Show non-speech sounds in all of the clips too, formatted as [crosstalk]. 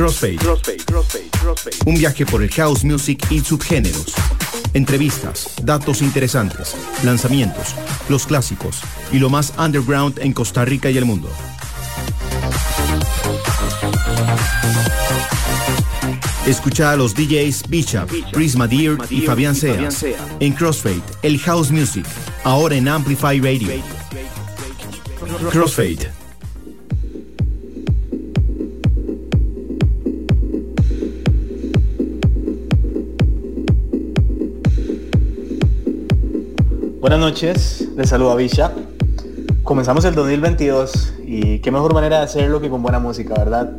Crossfade. Un viaje por el house music y subgéneros. Entrevistas, datos interesantes, lanzamientos, los clásicos y lo más underground en Costa Rica y el mundo. Escucha a los DJs Bishop, Prisma Deer y Fabián Seas en Crossfade, el house music, ahora en Amplify Radio. Crossfade. Noches, les saludo a Bishop. Comenzamos el 2022 y qué mejor manera de hacerlo que con buena música, ¿verdad?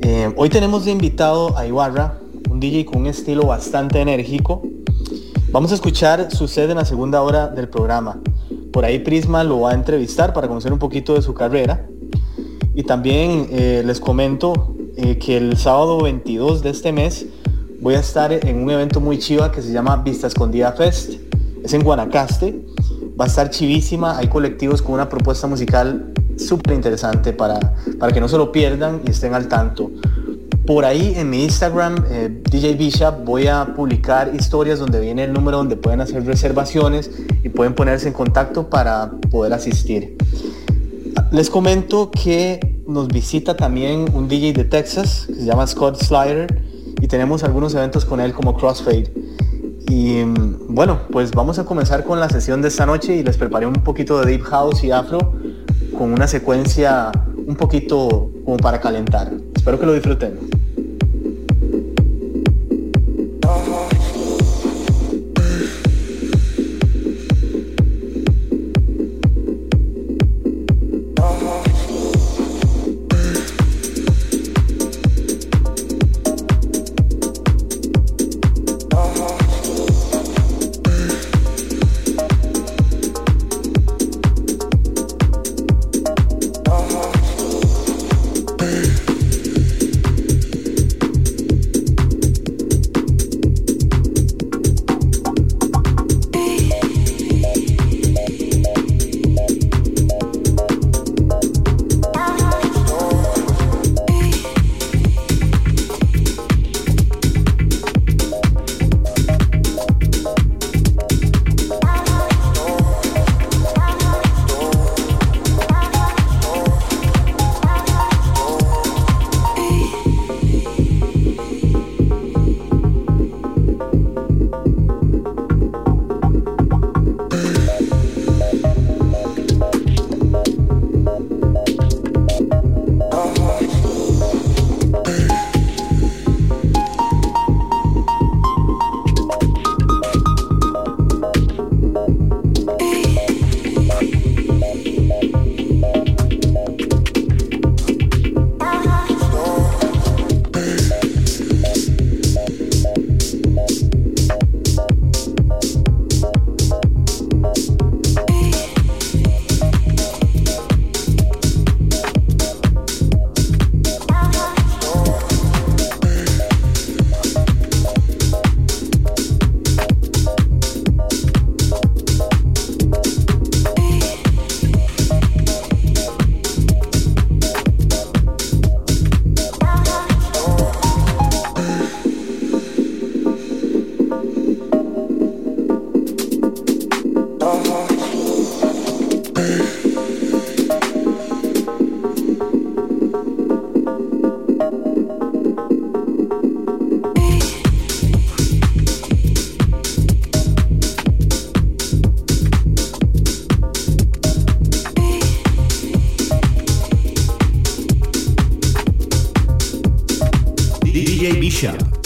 Eh, hoy tenemos de invitado a Ibarra, un DJ con un estilo bastante enérgico. Vamos a escuchar su set en la segunda hora del programa. Por ahí Prisma lo va a entrevistar para conocer un poquito de su carrera. Y también eh, les comento eh, que el sábado 22 de este mes voy a estar en un evento muy chiva que se llama Vista Escondida Fest es en Guanacaste. Va a estar chivísima. Hay colectivos con una propuesta musical súper interesante para, para que no se lo pierdan y estén al tanto. Por ahí en mi Instagram, eh, DJ Bishop, voy a publicar historias donde viene el número donde pueden hacer reservaciones y pueden ponerse en contacto para poder asistir. Les comento que nos visita también un DJ de Texas que se llama Scott Slider y tenemos algunos eventos con él como Crossfade. Y mm, bueno, pues vamos a comenzar con la sesión de esta noche y les preparé un poquito de Deep House y Afro con una secuencia un poquito como para calentar. Espero que lo disfruten.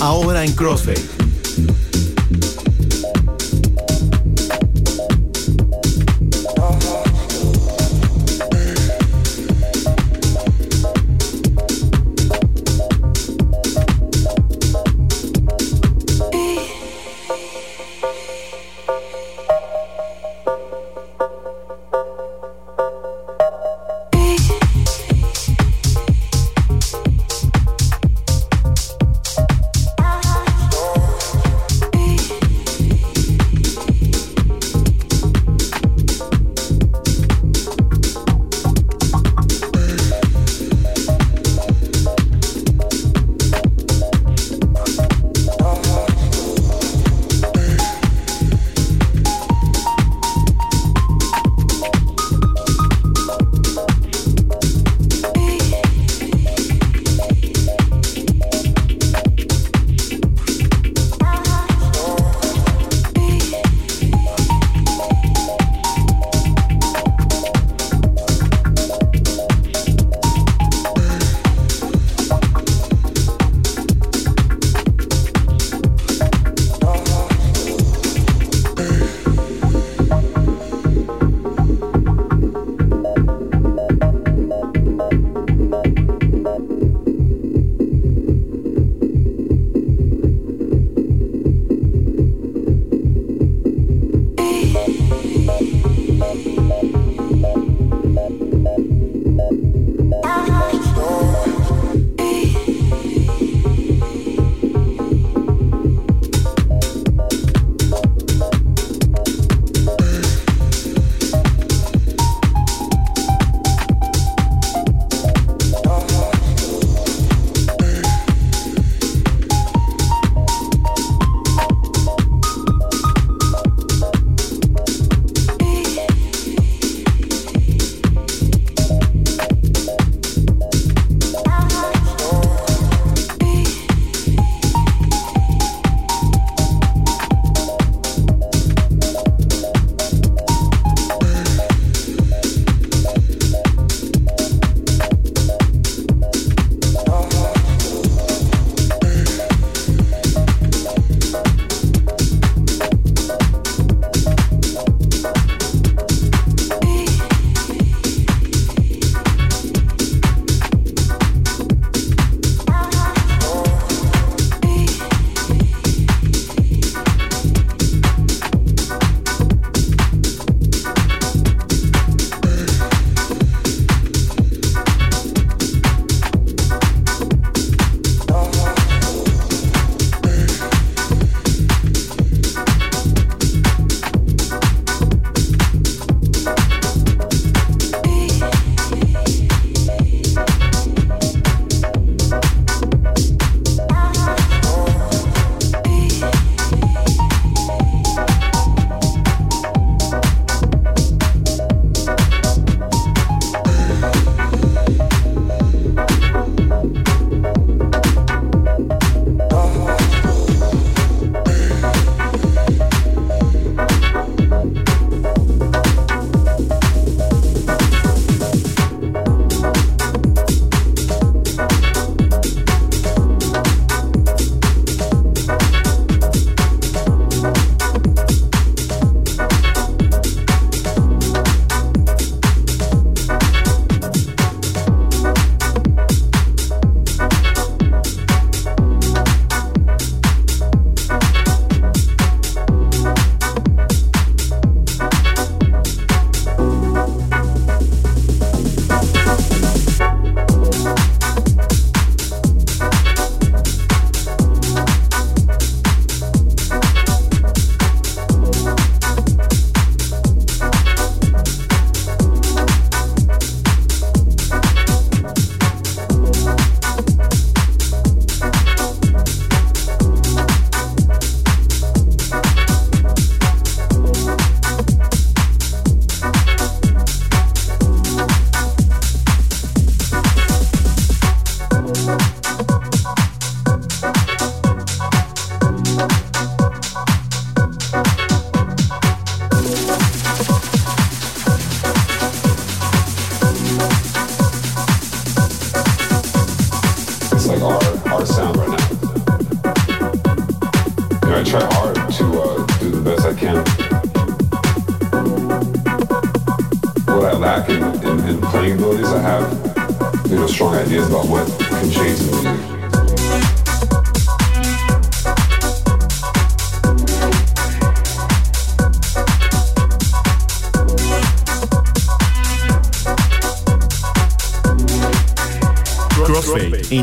Ahora en CrossFit.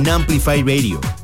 Crossfade en Amplify Radio.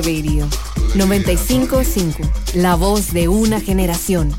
Radio 955, la voz de una generación.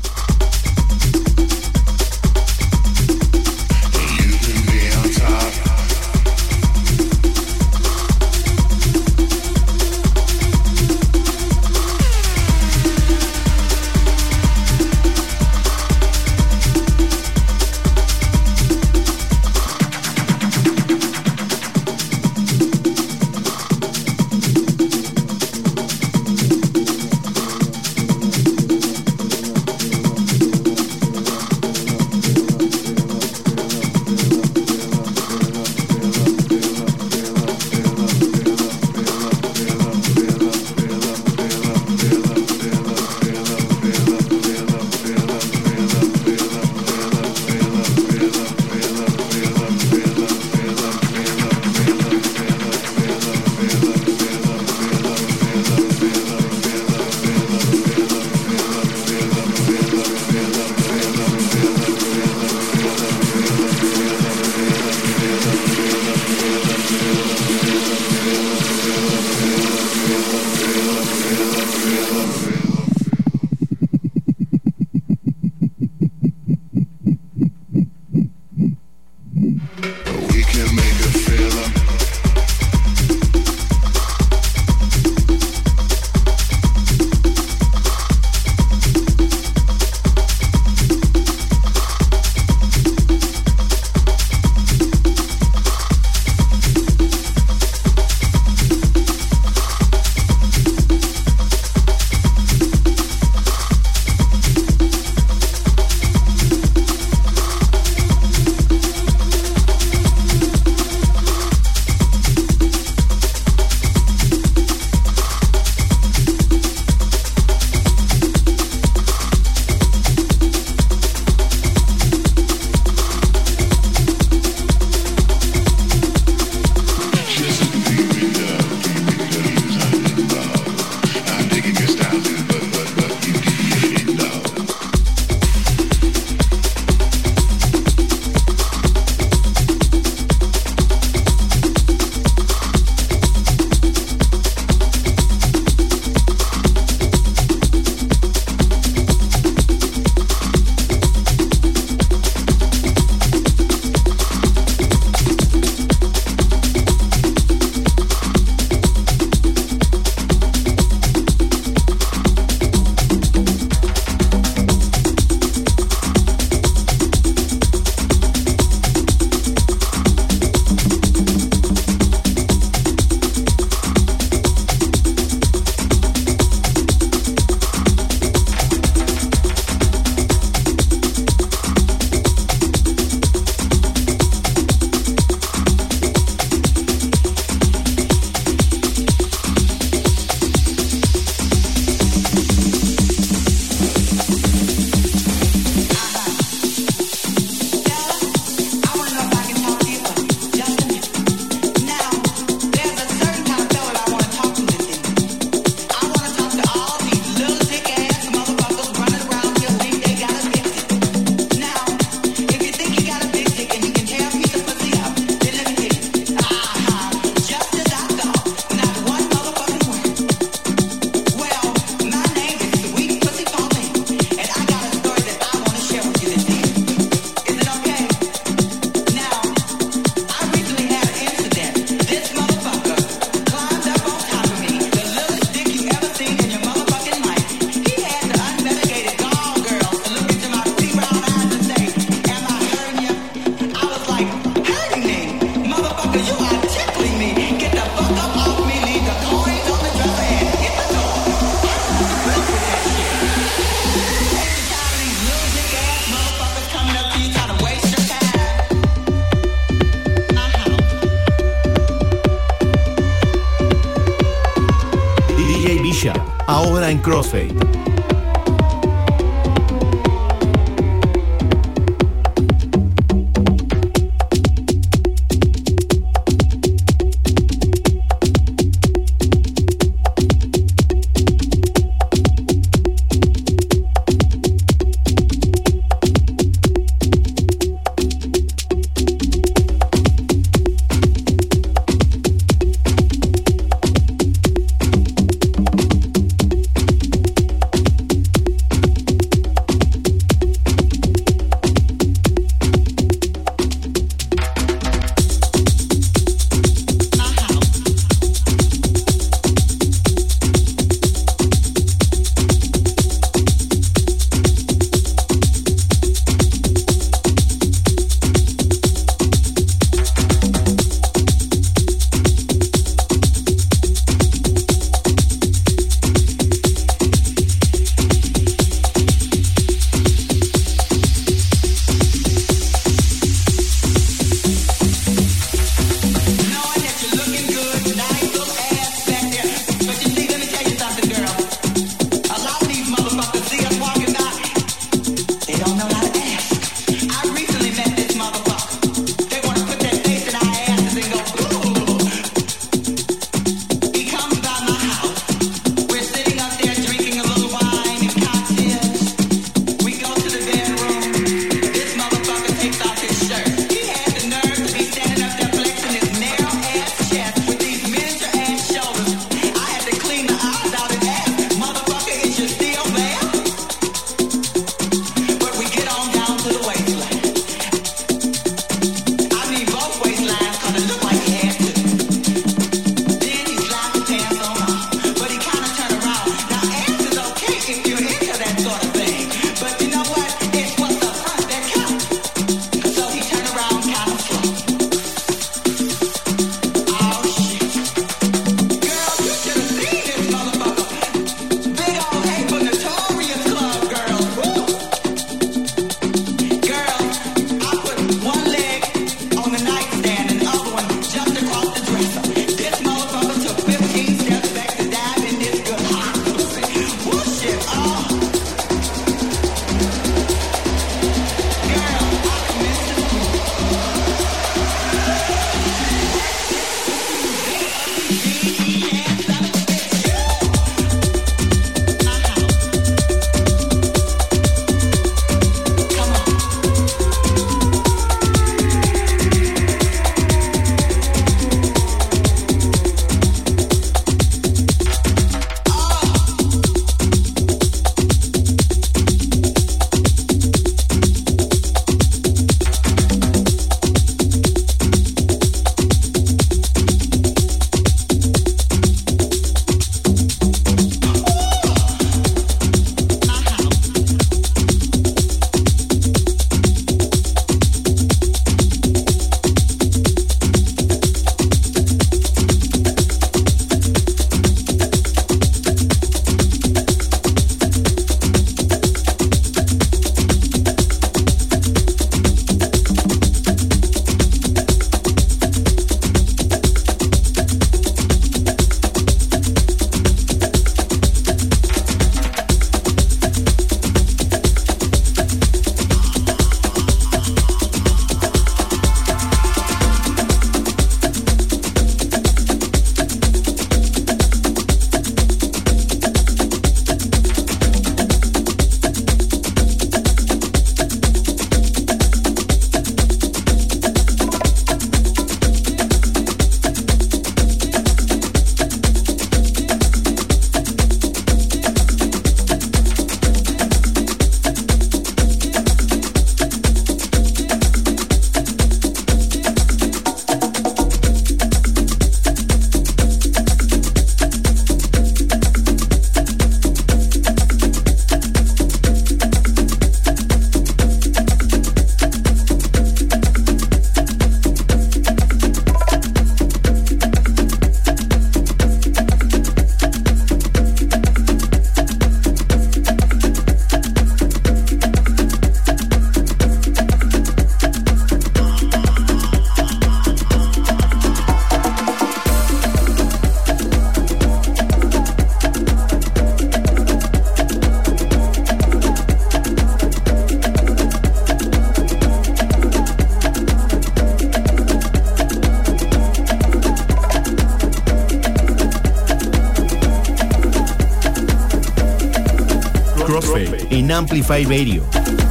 En Amplify Radio.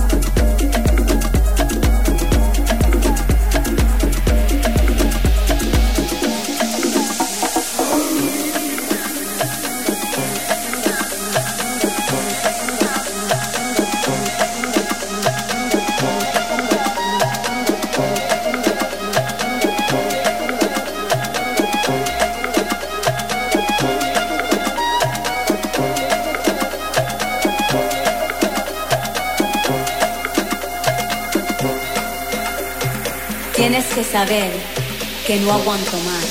Saber que no aguanto más.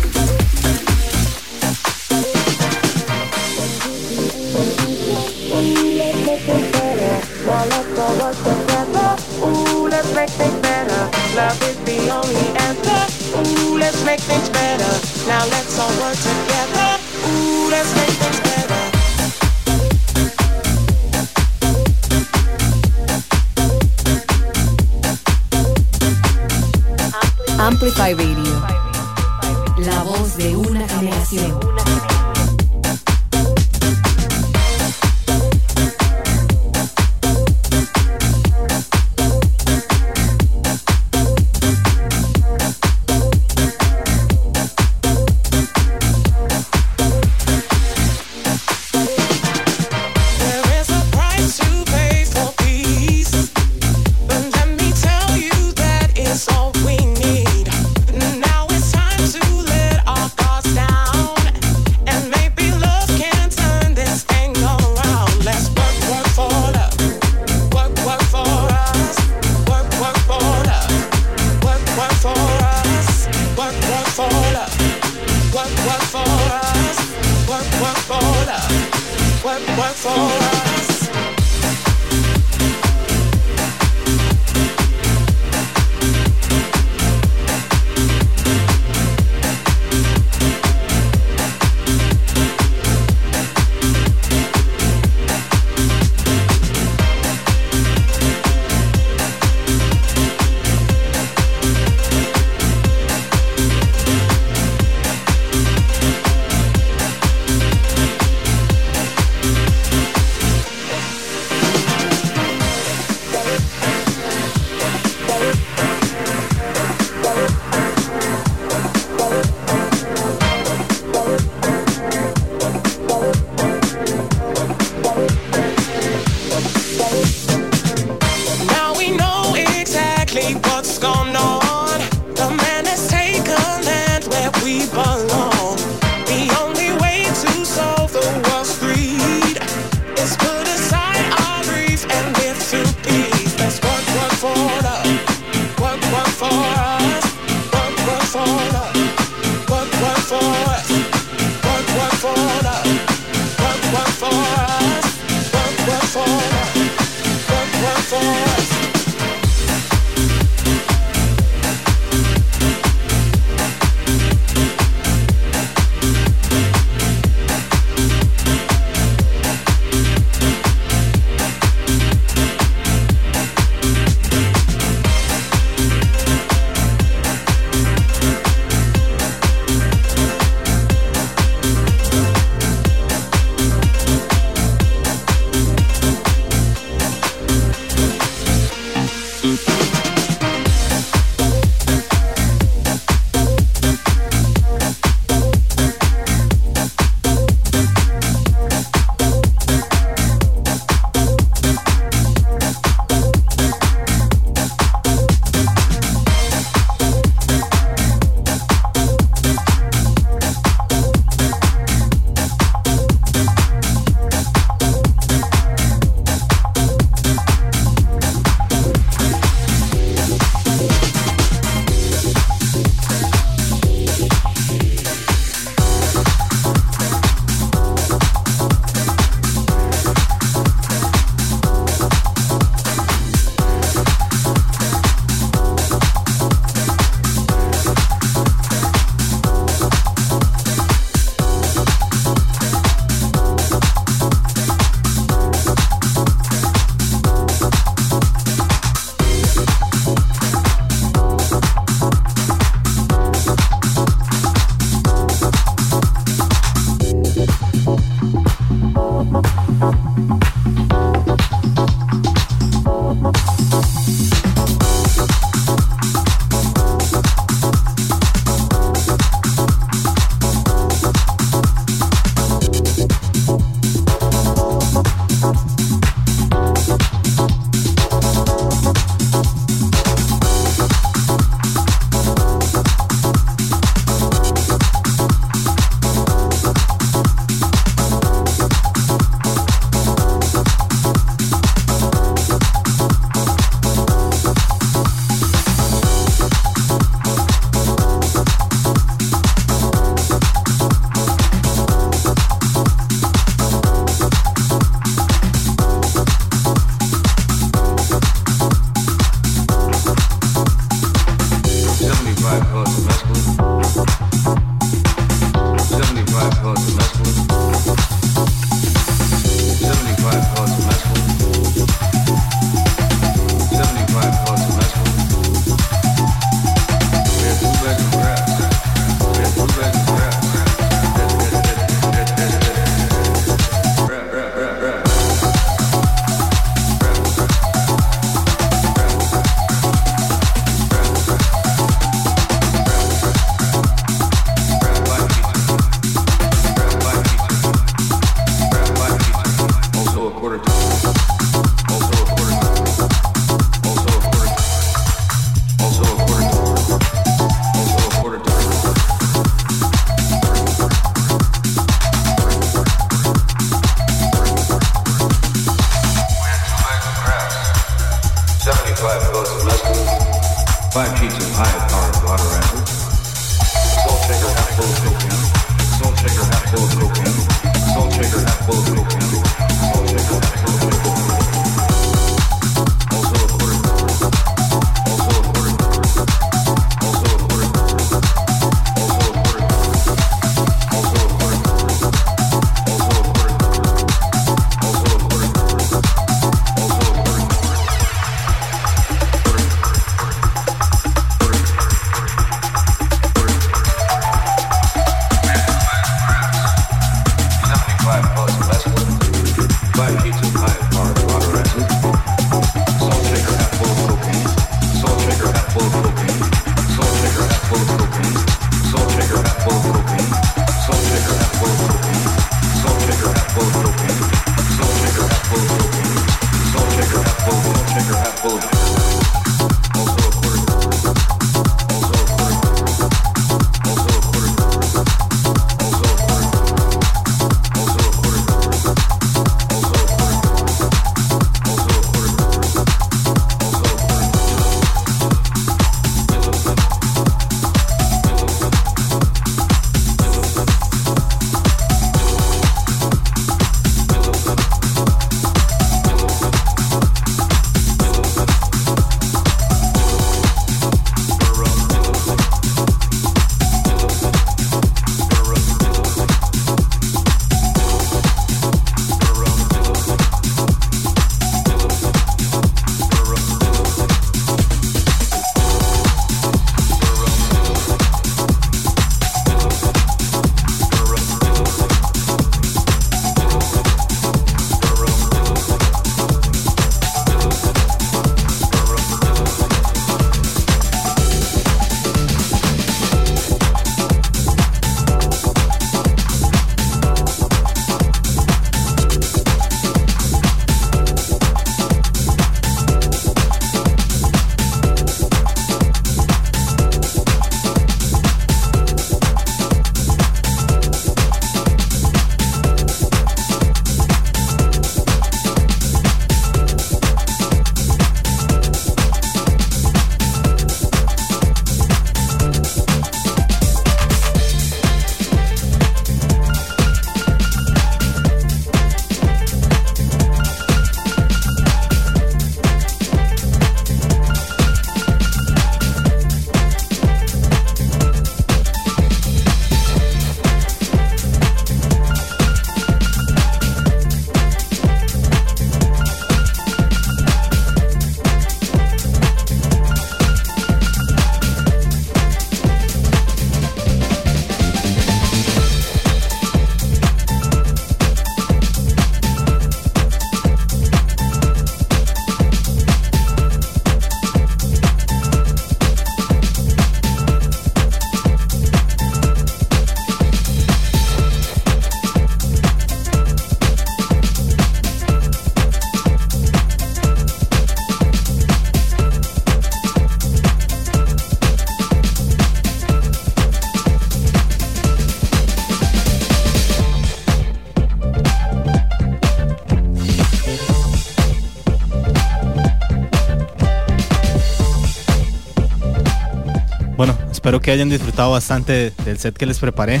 Espero que hayan disfrutado bastante del set que les preparé.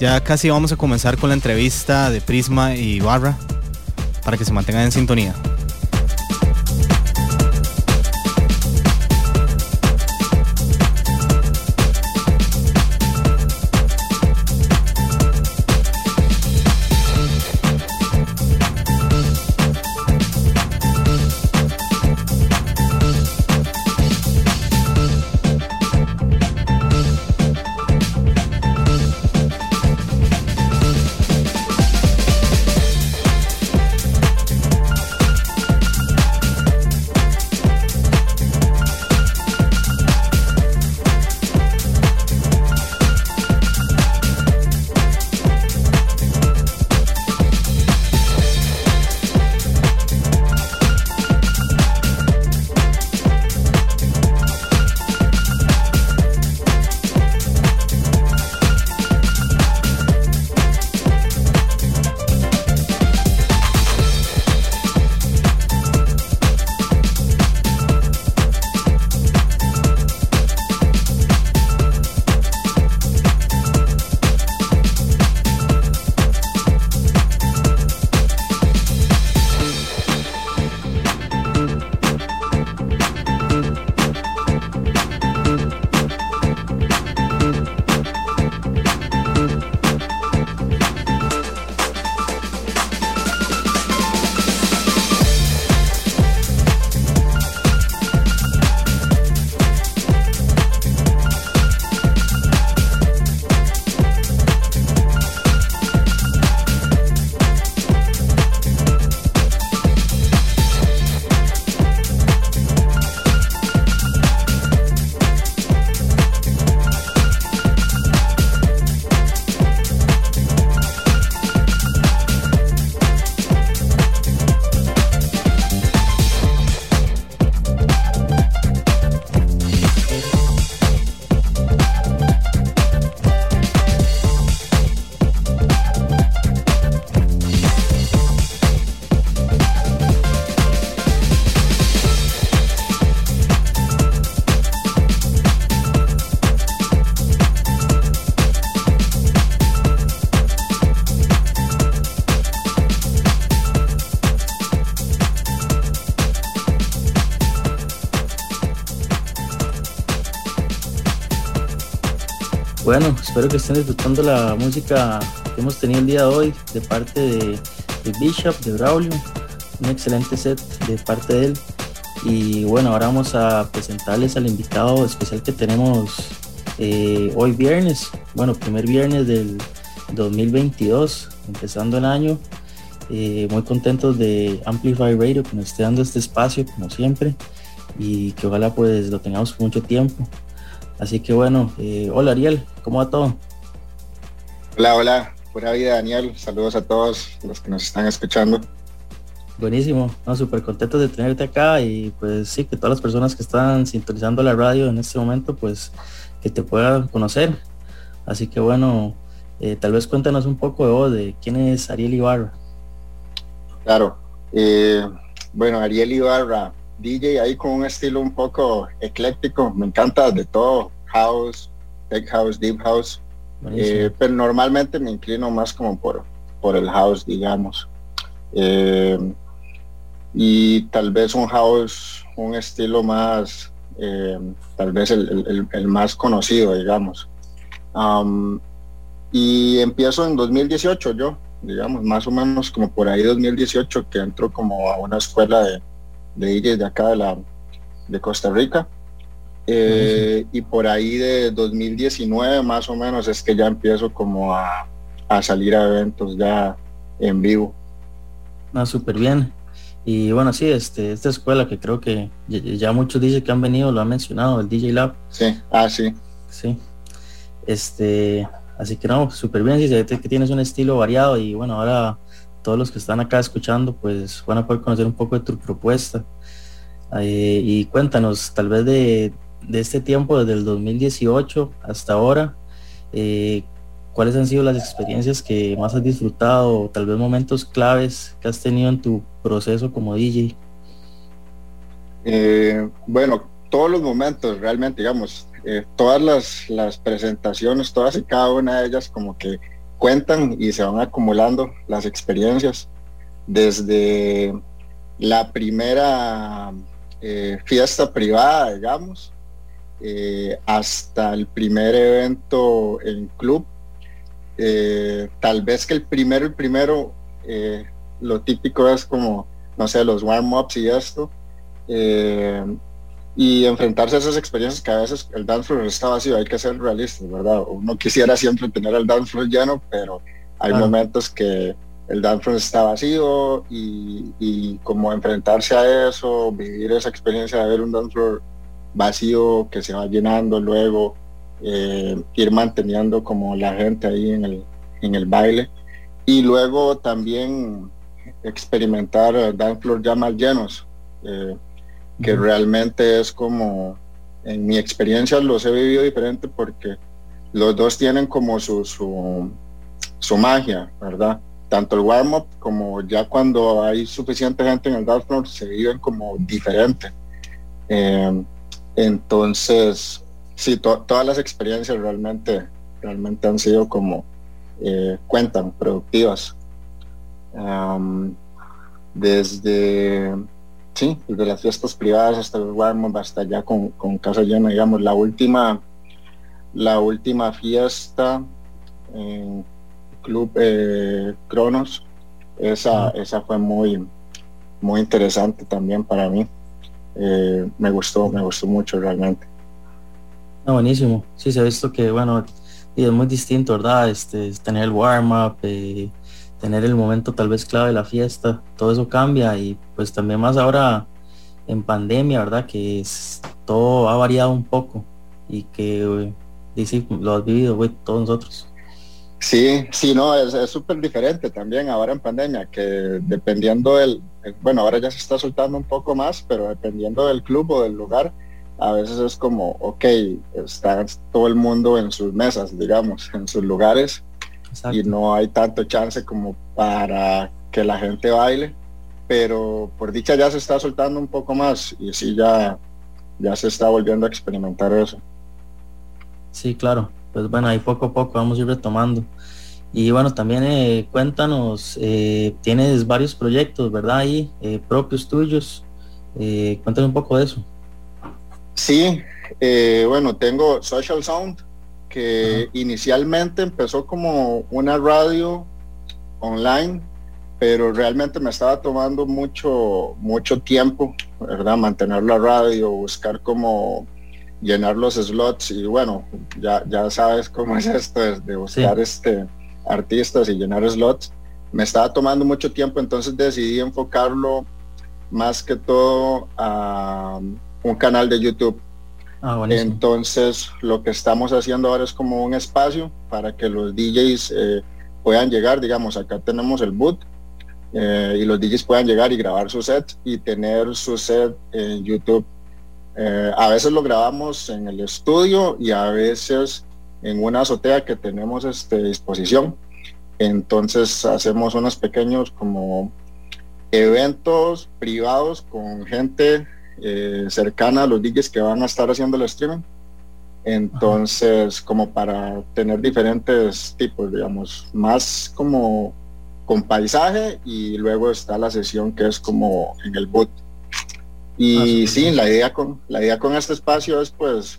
Ya casi vamos a comenzar con la entrevista de Prisma y Barra para que se mantengan en sintonía. Bueno, espero que estén disfrutando la música que hemos tenido el día de hoy de parte de, Bishop, de Braulio. Un excelente set de parte de él. Y bueno, ahora vamos a presentarles al invitado especial que tenemos eh, hoy viernes. Bueno, primer viernes del 2022, empezando el año. Eh, muy contentos de Amplify Radio que nos esté dando este espacio como siempre y que ojalá pues lo tengamos por mucho tiempo. Así que bueno, eh, hola Ariel, ¿cómo va todo? Hola, hola, pura vida Daniel, saludos a todos los que nos están escuchando. Buenísimo, no, súper contentos de tenerte acá y pues sí, que todas las personas que están sintonizando la radio en este momento, pues que te puedan conocer. Así que bueno, eh, tal vez cuéntanos un poco de vos, de quién es Ariel Ibarra. Claro, eh, bueno, Ariel Ibarra, DJ ahí con un estilo un poco ecléctico, me encanta de todo, house, tech house, deep house, eh, pero normalmente me inclino más como por, por el house, digamos. Eh, y tal vez un house, un estilo más, eh, tal vez el, más conocido, digamos. Um, y empiezo en 2018 yo, digamos, más o menos como por ahí 2018 que entro como a una escuela de, de DJs de acá de, la, de Costa Rica. Eh, y por ahí de 2019 más o menos es que ya empiezo como a, salir a eventos ya en vivo. Ah, súper bien. Y bueno, sí, este, esta escuela que creo que ya, muchos dicen que han venido, lo han mencionado, el DJ Lab. Sí, ah, sí. Sí. Este, así que no, súper bien, sí, que tienes un estilo variado y bueno, ahora todos los que están acá escuchando, pues van a poder conocer un poco de tu propuesta. Eh, y cuéntanos, tal vez de, este tiempo, desde el 2018 hasta ahora, eh, ¿cuáles han sido las experiencias que más has disfrutado, tal vez momentos claves que has tenido en tu proceso como DJ? Eh, bueno, todos los momentos realmente, digamos, eh, todas las, las presentaciones, todas y cada una de ellas como que cuentan y se van acumulando las experiencias desde la primera fiesta privada, digamos, eh, hasta el primer evento en club. Eh, tal vez que el primero, el primero, lo típico es como, no sé, los warm-ups y esto. y enfrentarse a esas experiencias que a veces el dance floor está vacío, hay que ser realistas, ¿verdad? Uno quisiera siempre tener el dance floor lleno, pero hay momentos que el dance está vacío y, como enfrentarse a eso, vivir esa experiencia de ver un dance vacío que se va llenando luego, eh, ir manteniendo como la gente ahí en el, en el baile y luego también experimentar dance floor ya más llenos, eh, que realmente es como, en mi experiencia los he vivido diferente porque los dos tienen como su, su, su magia, ¿verdad? tanto el warm-up como ya cuando hay suficiente gente en el dance floor se viven como diferente. Eh, entonces, sí, todas las experiencias realmente, realmente han sido como eh, cuentan, productivas. desde, sí, desde las fiestas privadas hasta el warm-up, hasta ya con, con casa llena, digamos, la última, la última fiesta en Club eh, Cronos. Esa, esa fue muy, muy interesante también para mí. Eh, me gustó, me gustó mucho realmente. Ah, buenísimo. Sí, se ha visto que, bueno, y es muy distinto, ¿verdad? Este, tener el warm-up, eh, tener el momento tal vez clave de la fiesta, todo eso cambia y pues también más ahora en pandemia, ¿verdad? Que es, todo ha variado un poco y que, sí, lo has vivido, güey, todos nosotros. Sí, sí, no, es súper diferente también ahora en pandemia, que dependiendo del, eh, bueno, ahora ya se está soltando un poco más, pero dependiendo del club o del lugar, a veces es como, ok, está todo el mundo en sus mesas, digamos, en sus lugares, y no hay tanto chance como para que la gente baile, pero por dicha ya se está soltando un poco más y sí ya, ya se está volviendo a experimentar eso. Sí, claro pues bueno, ahí poco a poco vamos a ir retomando. Y bueno, también eh, cuéntanos, eh, tienes varios proyectos, ¿verdad? Ahí, eh, propios tuyos. cuéntanos un poco de eso. Sí, bueno, tengo Social Sound, que inicialmente empezó como una radio online, pero realmente me estaba tomando mucho, mucho tiempo, ¿verdad? Mantener la radio, buscar como llenar los slots y bueno, ya, ya sabes cómo es esto de buscar este, artistas y llenar slots. Me estaba tomando mucho tiempo, entonces decidí enfocarlo más que todo a un canal de YouTube. Ah, entonces lo que estamos haciendo ahora es como un espacio para que los DJs eh, puedan llegar, digamos, acá tenemos el boot eh, y los DJs puedan llegar y grabar su set y tener su set en YouTube eh, a veces lo grabamos en el estudio y a veces en una azotea que tenemos este, disposición. Entonces hacemos unos pequeños como eventos privados con gente eh, cercana a los DJs que van a estar haciendo el streaming. Entonces, como para tener diferentes tipos, digamos, más como con paisaje y luego está la sesión que es como en el boot y ah, sí, la idea con la idea con este espacio es pues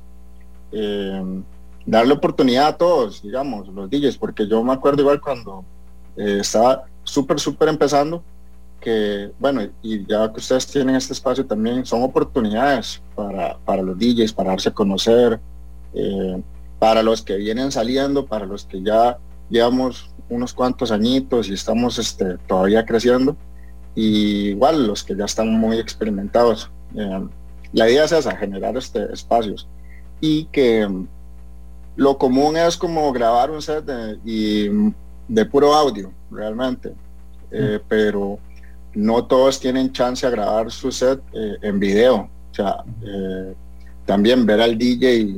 eh, darle oportunidad a todos, digamos, los DJs, porque yo me acuerdo igual cuando eh, estaba súper, súper empezando, que bueno, y ya que ustedes tienen este espacio también, son oportunidades para, para los DJs, para darse a conocer, eh, para los que vienen saliendo, para los que ya llevamos unos cuantos añitos y estamos este, todavía creciendo y igual los que ya están muy experimentados. Eh, la idea es esa, generar este, espacios y que lo común es como grabar un set de, y, mm, de puro audio, realmente, eh, pero no todos tienen chance a grabar su set eh, en video. O sea, también ver al DJ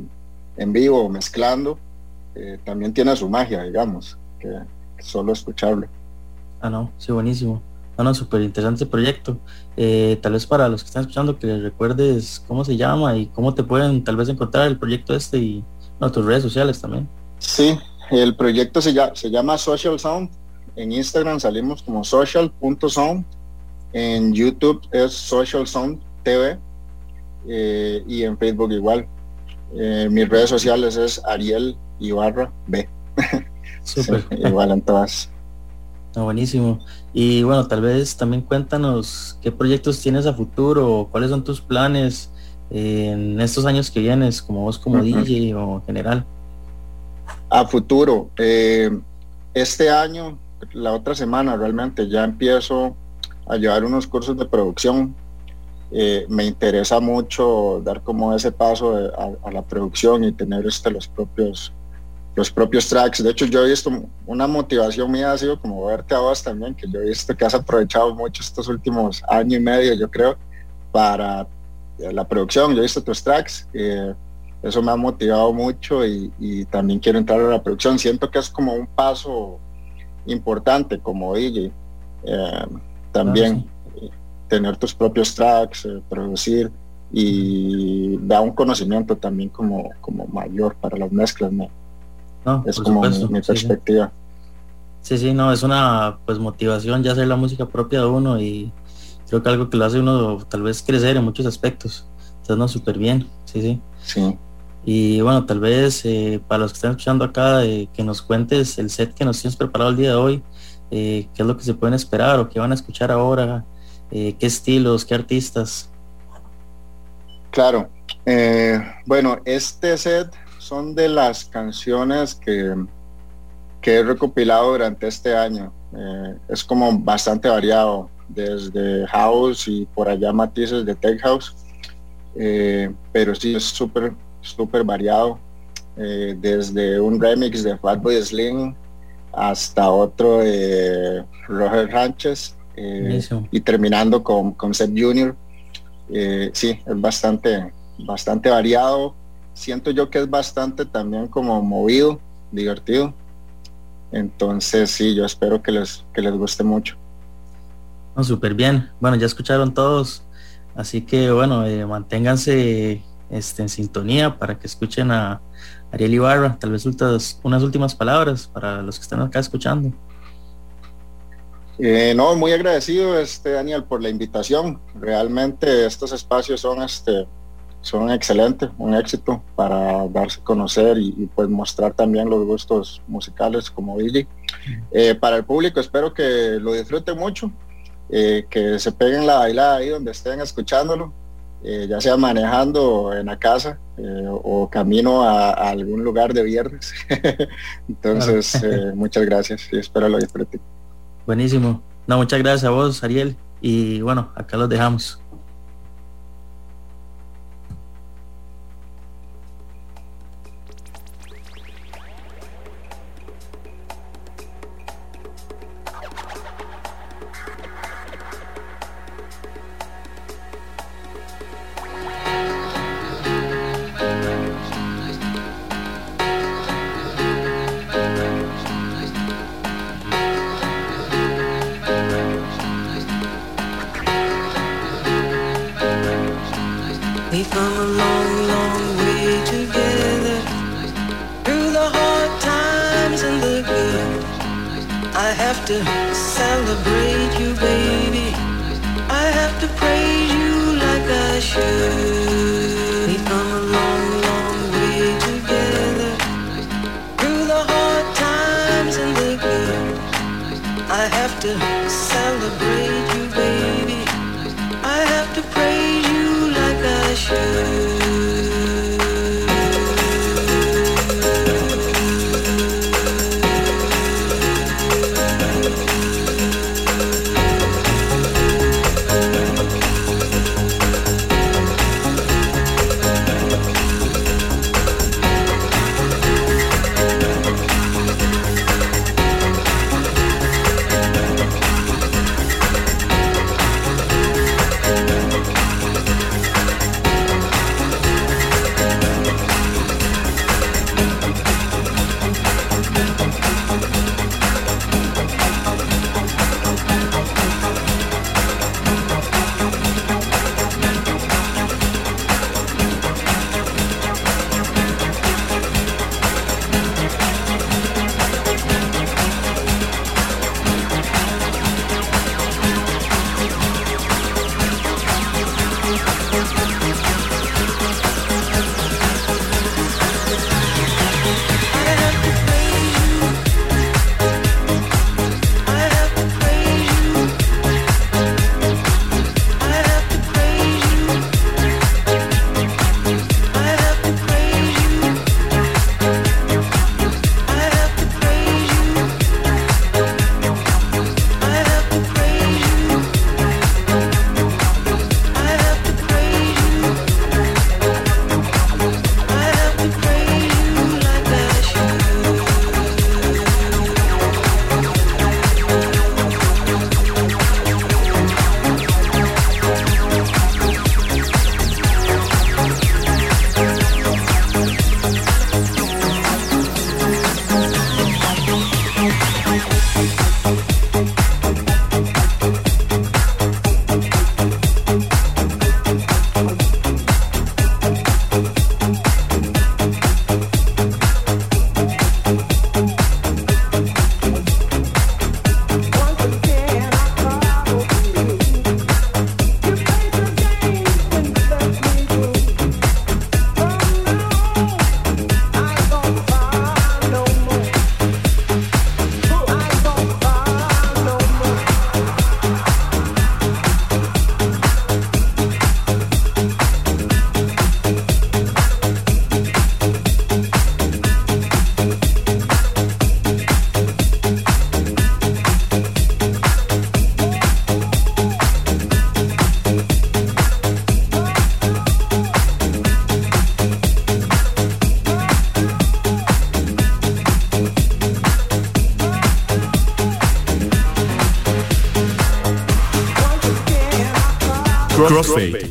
en vivo mezclando también tiene su magia, digamos, que, solo escucharlo. Ah, no, sí, buenísimo Bueno, súper interesante proyecto. Eh, tal vez para los que están escuchando que les recuerdes cómo se llama y cómo te pueden tal vez encontrar el proyecto este y bueno, tus redes sociales también. Sí, el proyecto se llama, se llama Social Sound. En Instagram salimos como social.sound. En YouTube es Social Sound TV. eh, y en Facebook igual. Eh, mis redes sociales es Ariel Ibarra B. [laughs] Súper. Sí, igual en todas. No, buenísimo. Y bueno, tal vez también cuéntanos qué proyectos tienes a futuro, cuáles son tus planes en estos años que vienes, como vos como Ujú. DJ o en general. A futuro, eh, este año, la otra semana realmente ya empiezo a llevar unos cursos de producción. Eh, me interesa mucho dar como ese paso de- a, a la producción y tener este, los propios los propios tracks. De hecho, yo he visto una motivación mía ha sido como verte a vos también, que yo he visto que has aprovechado mucho estos últimos año y medio, yo creo, para la producción. Yo he visto tus tracks. eh, eso me ha motivado mucho y, y también quiero entrar a la producción. Siento que es como un paso importante como DJ. eh, también eh, tener tus propios tracks, eh, producir y da un conocimiento también como, como mayor para las mezclas. ¿no? No, Es como mi, supuesto, mi sí, sí. perspectiva. Sí, sí, no, es una pues motivación ya hacer la música propia de uno y creo que algo que lo hace uno tal vez crecer en muchos aspectos. Entonces, no, súper bien, sí, sí. Sí. Y bueno, tal vez eh, para los que están escuchando acá, eh, que nos cuentes el set que nos tienes preparado el día de hoy, eh, qué es lo que se pueden esperar o qué van a escuchar ahora, eh, qué estilos, qué artistas. Claro. Eh, bueno, este set son de las canciones que, que he recopilado durante este año. Es como bastante variado, desde house y por allá matices de tech house. Eh, pero sí es súper, súper variado. Eh, desde un remix de Fatboy Slim hasta otro de Roger Sánchez eh, y terminando con, con Seth Junior. Sí, es bastante, bastante variado. Siento yo que es bastante también como movido, divertido. Entonces sí, yo espero que les, que les guste mucho. No, súper bien. Bueno, ya escucharon todos, así que bueno, eh, manténganse este, en sintonía para que escuchen a Ariel Ibarra. Tal vez ultas- unas últimas palabras para los que están acá escuchando. Eh, no, muy agradecido, este, Daniel, por la invitación. Realmente estos espacios son, este, son excelentes, un éxito para darse a conocer y, y, pues mostrar también los gustos musicales como DJ. Eh, para el público espero que lo disfruten mucho, eh, que se peguen la bailada ahí donde estén escuchándolo, eh, ya sea manejando en la casa eh, o camino a, a, algún lugar de viernes. [laughs] Entonces, muchas gracias y espero lo disfruten. Buenísimo. No, muchas gracias a vos, Ariel. Y bueno, acá los dejamos.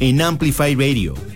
En Amplify Radio.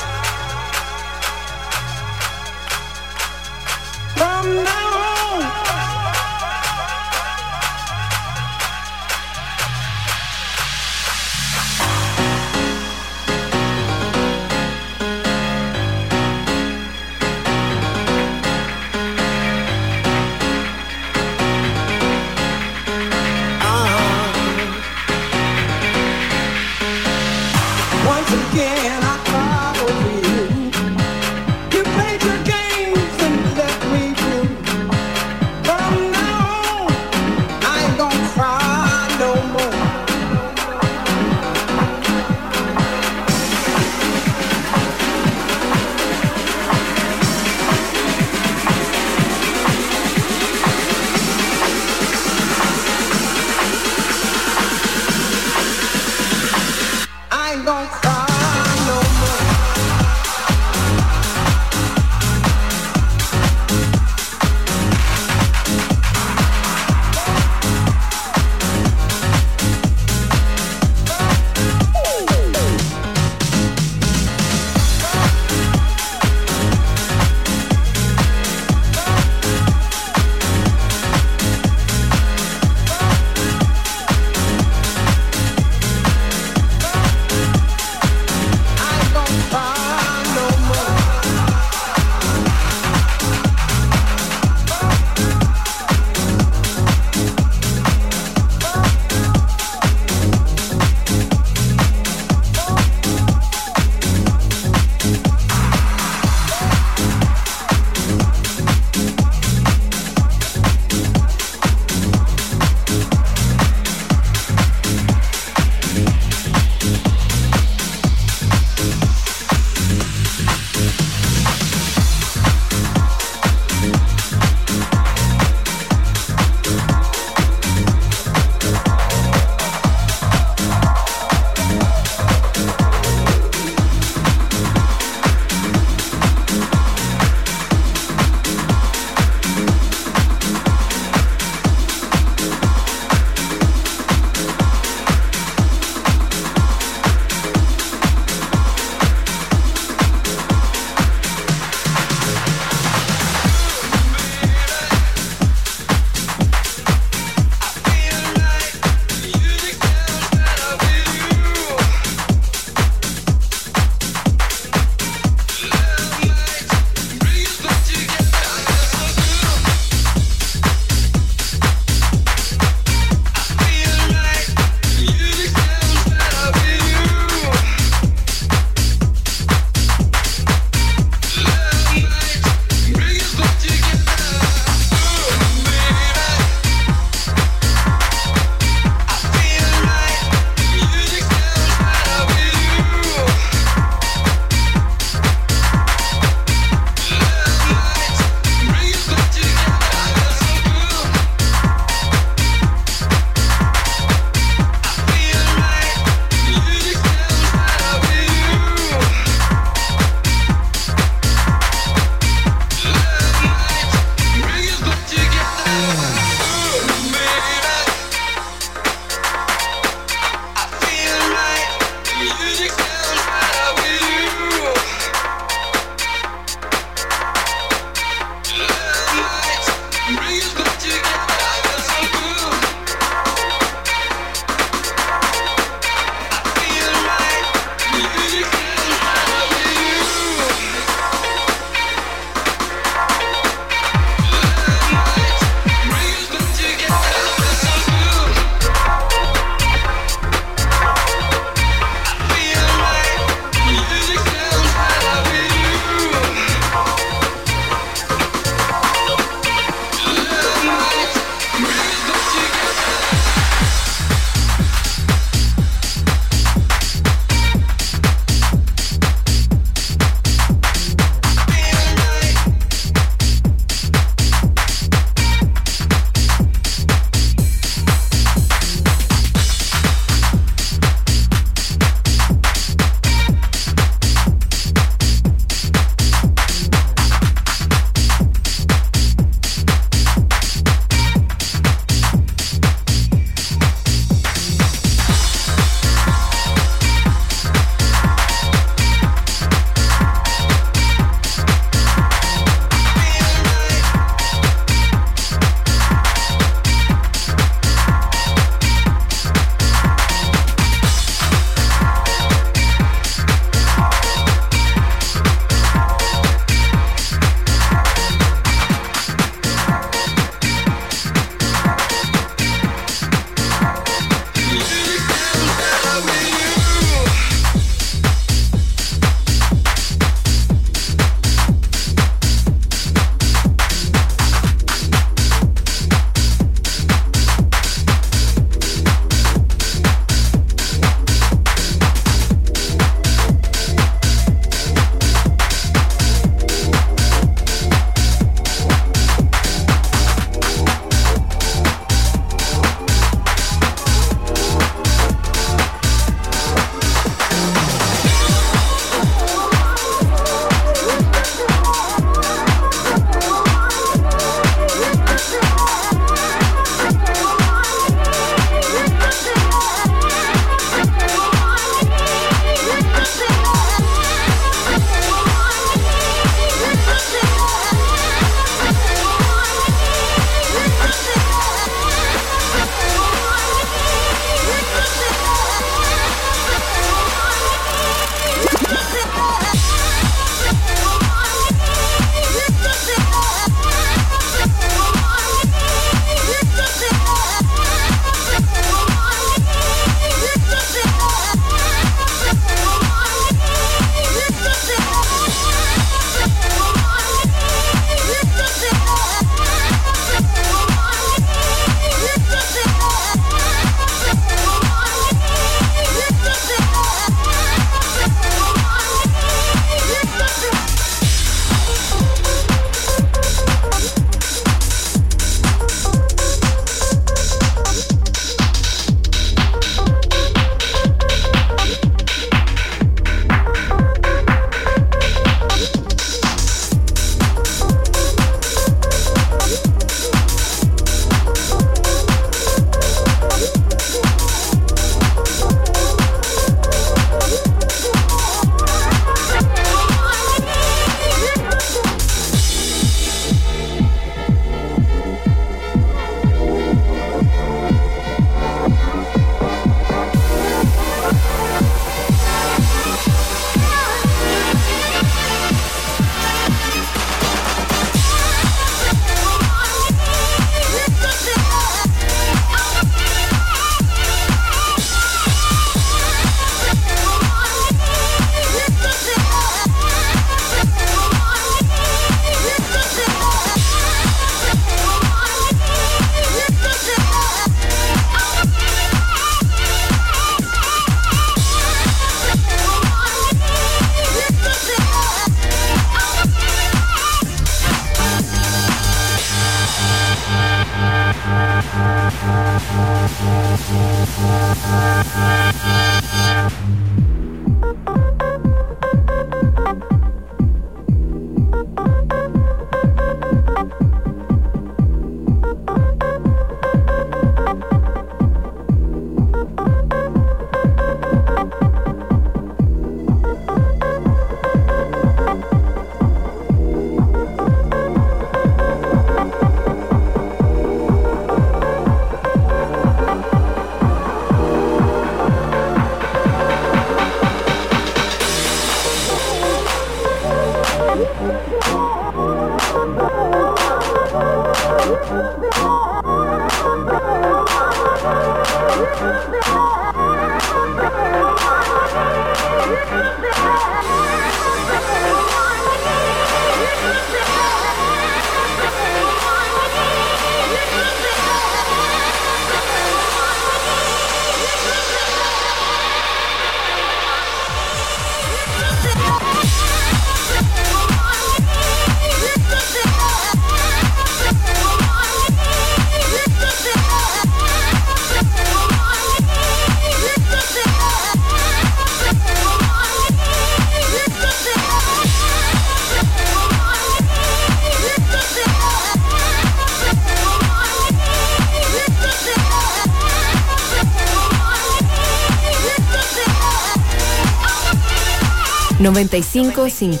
955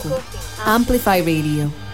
Amplify Radio.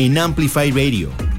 En Amplify Radio.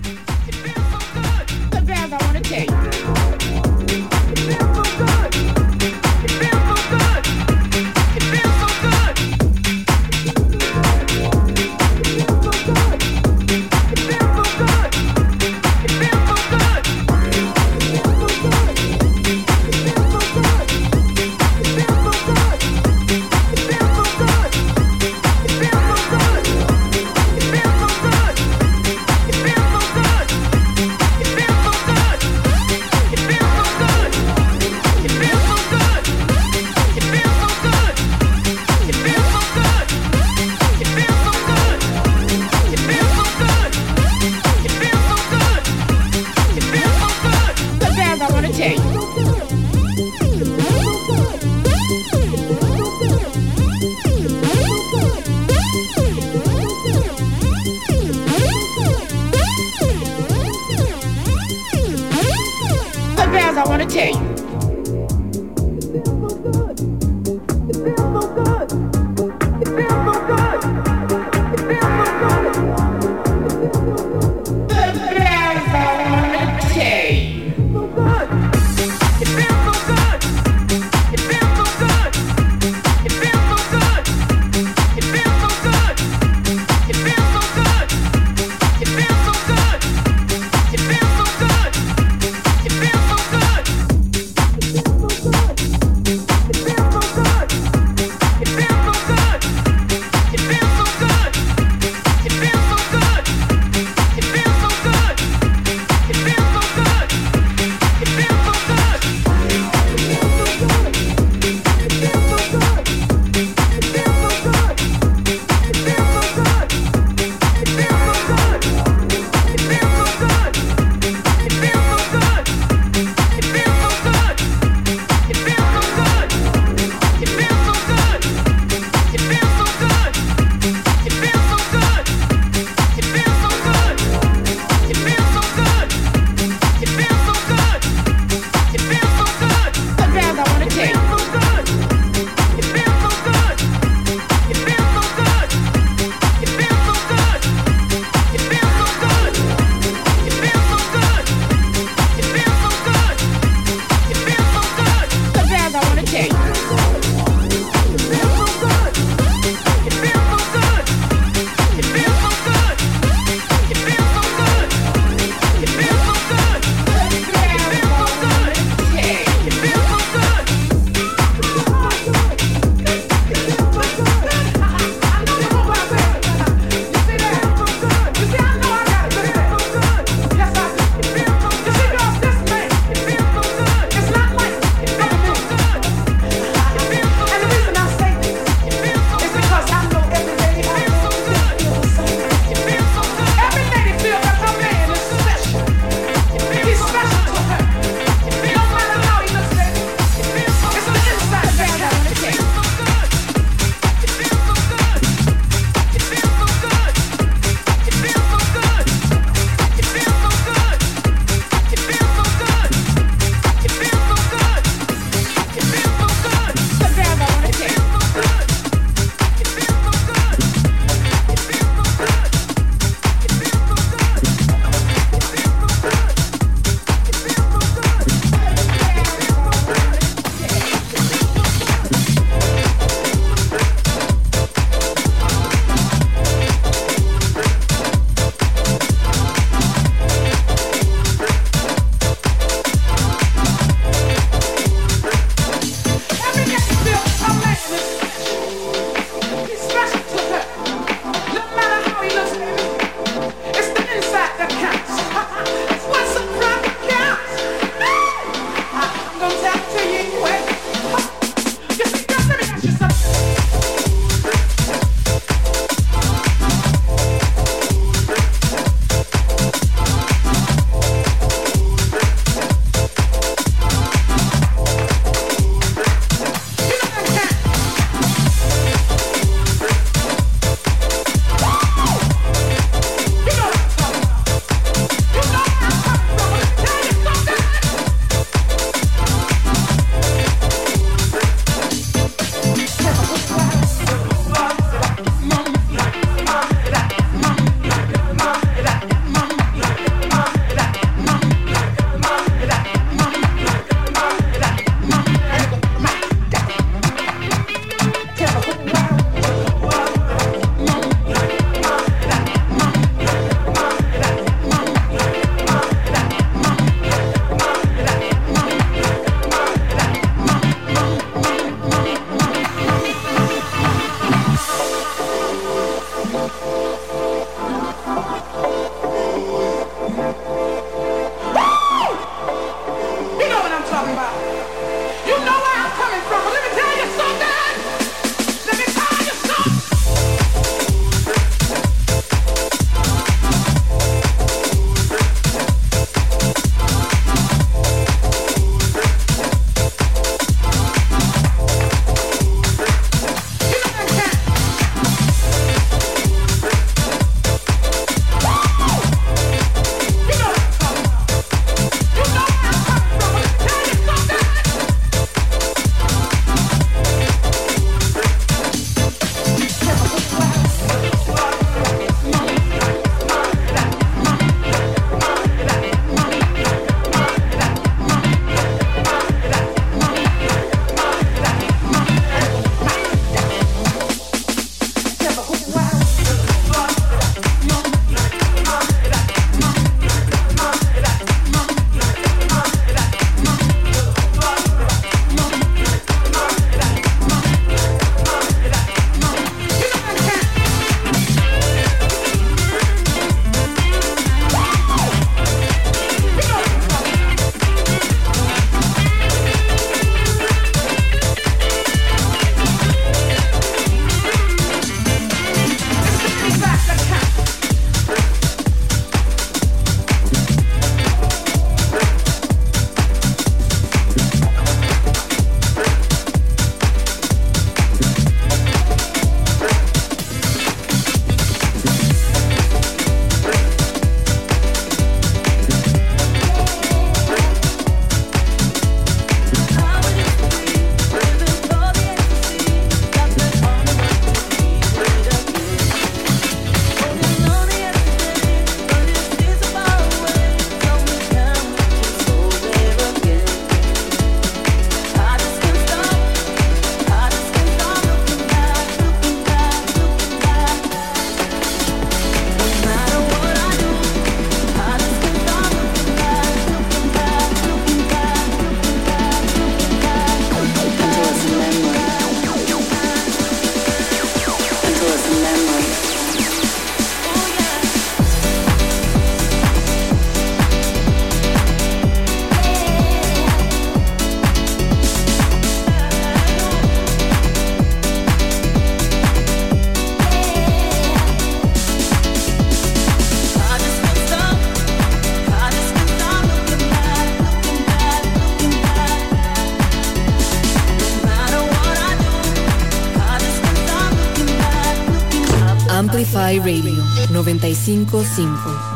955.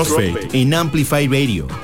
Crossfade en Amplify Radio.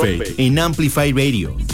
Crossfade en Amplify Radio.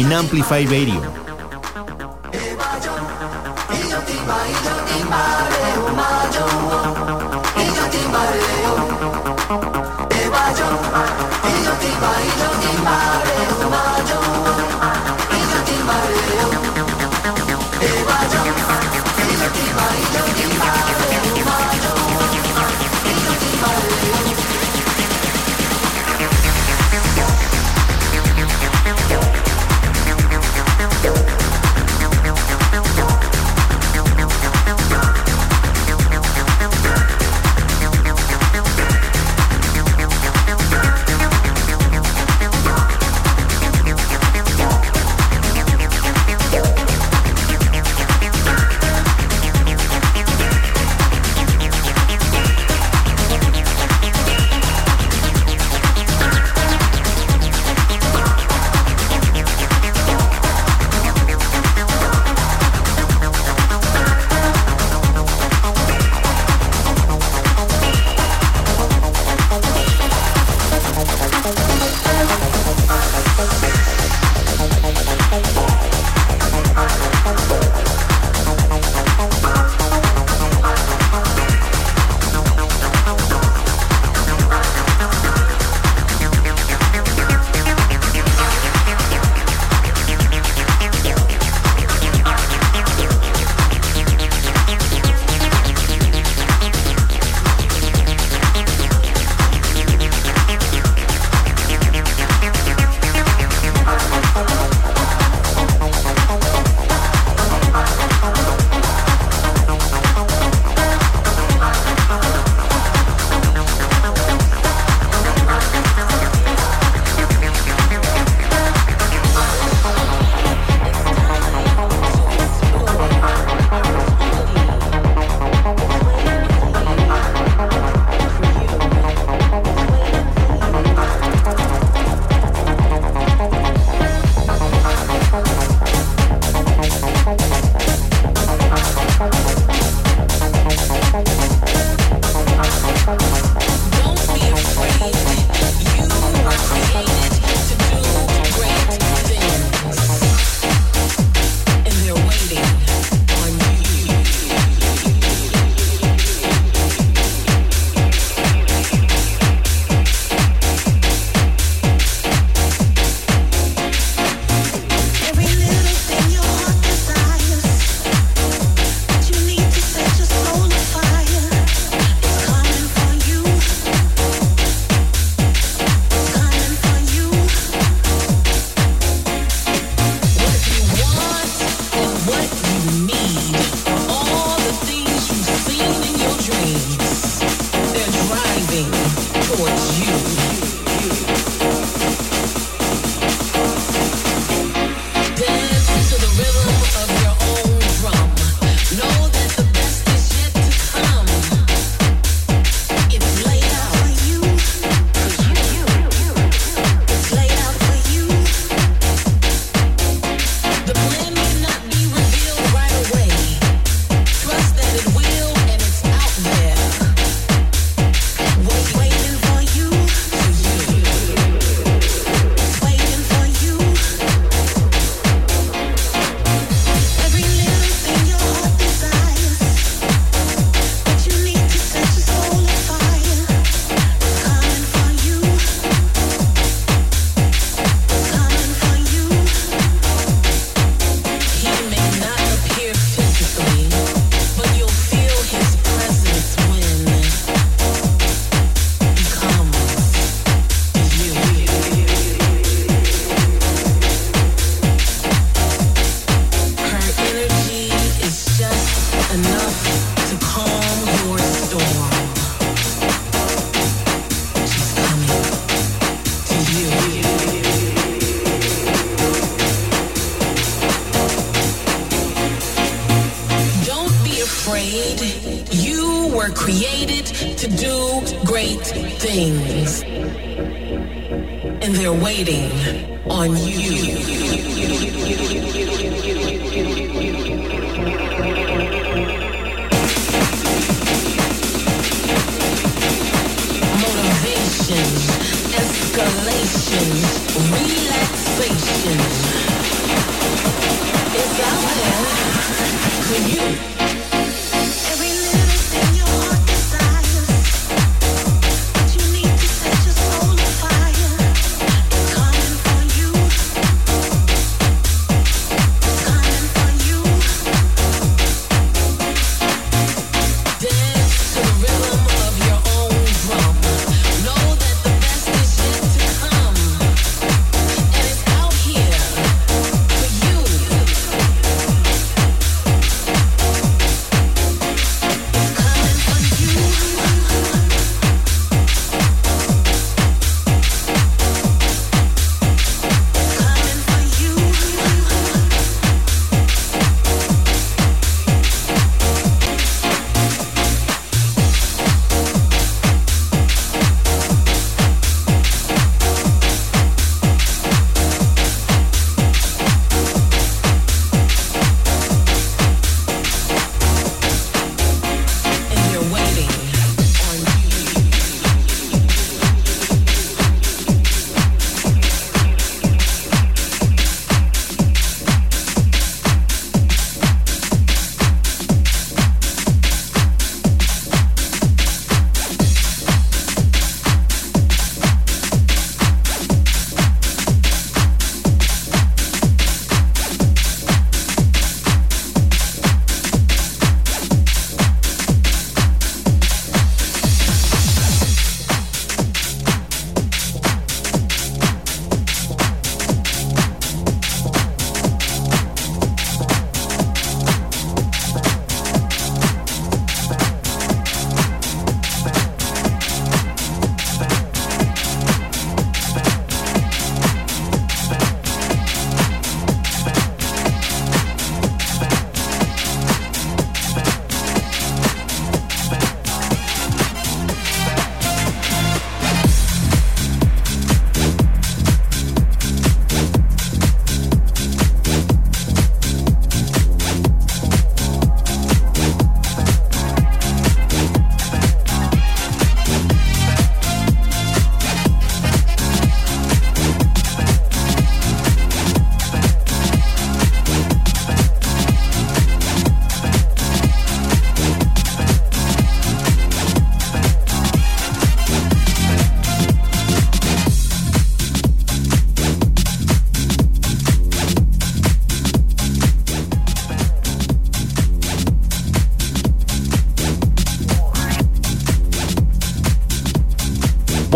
En Amplify Radio.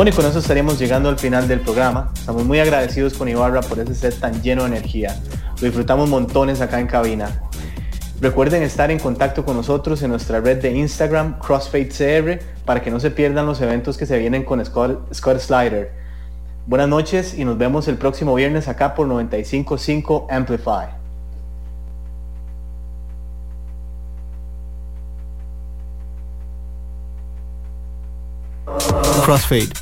Bueno, y con eso estaríamos llegando al final del programa. Estamos muy agradecidos con Ibarra por ese set tan lleno de energía. Lo disfrutamos montones acá en cabina. Recuerden estar en contacto con nosotros en nuestra red de Instagram, CrossFadeCR, para que no se pierdan los eventos que se vienen con Scott, Scott Slider. Buenas noches y nos vemos el próximo viernes acá por 955 Amplify. Crossfade.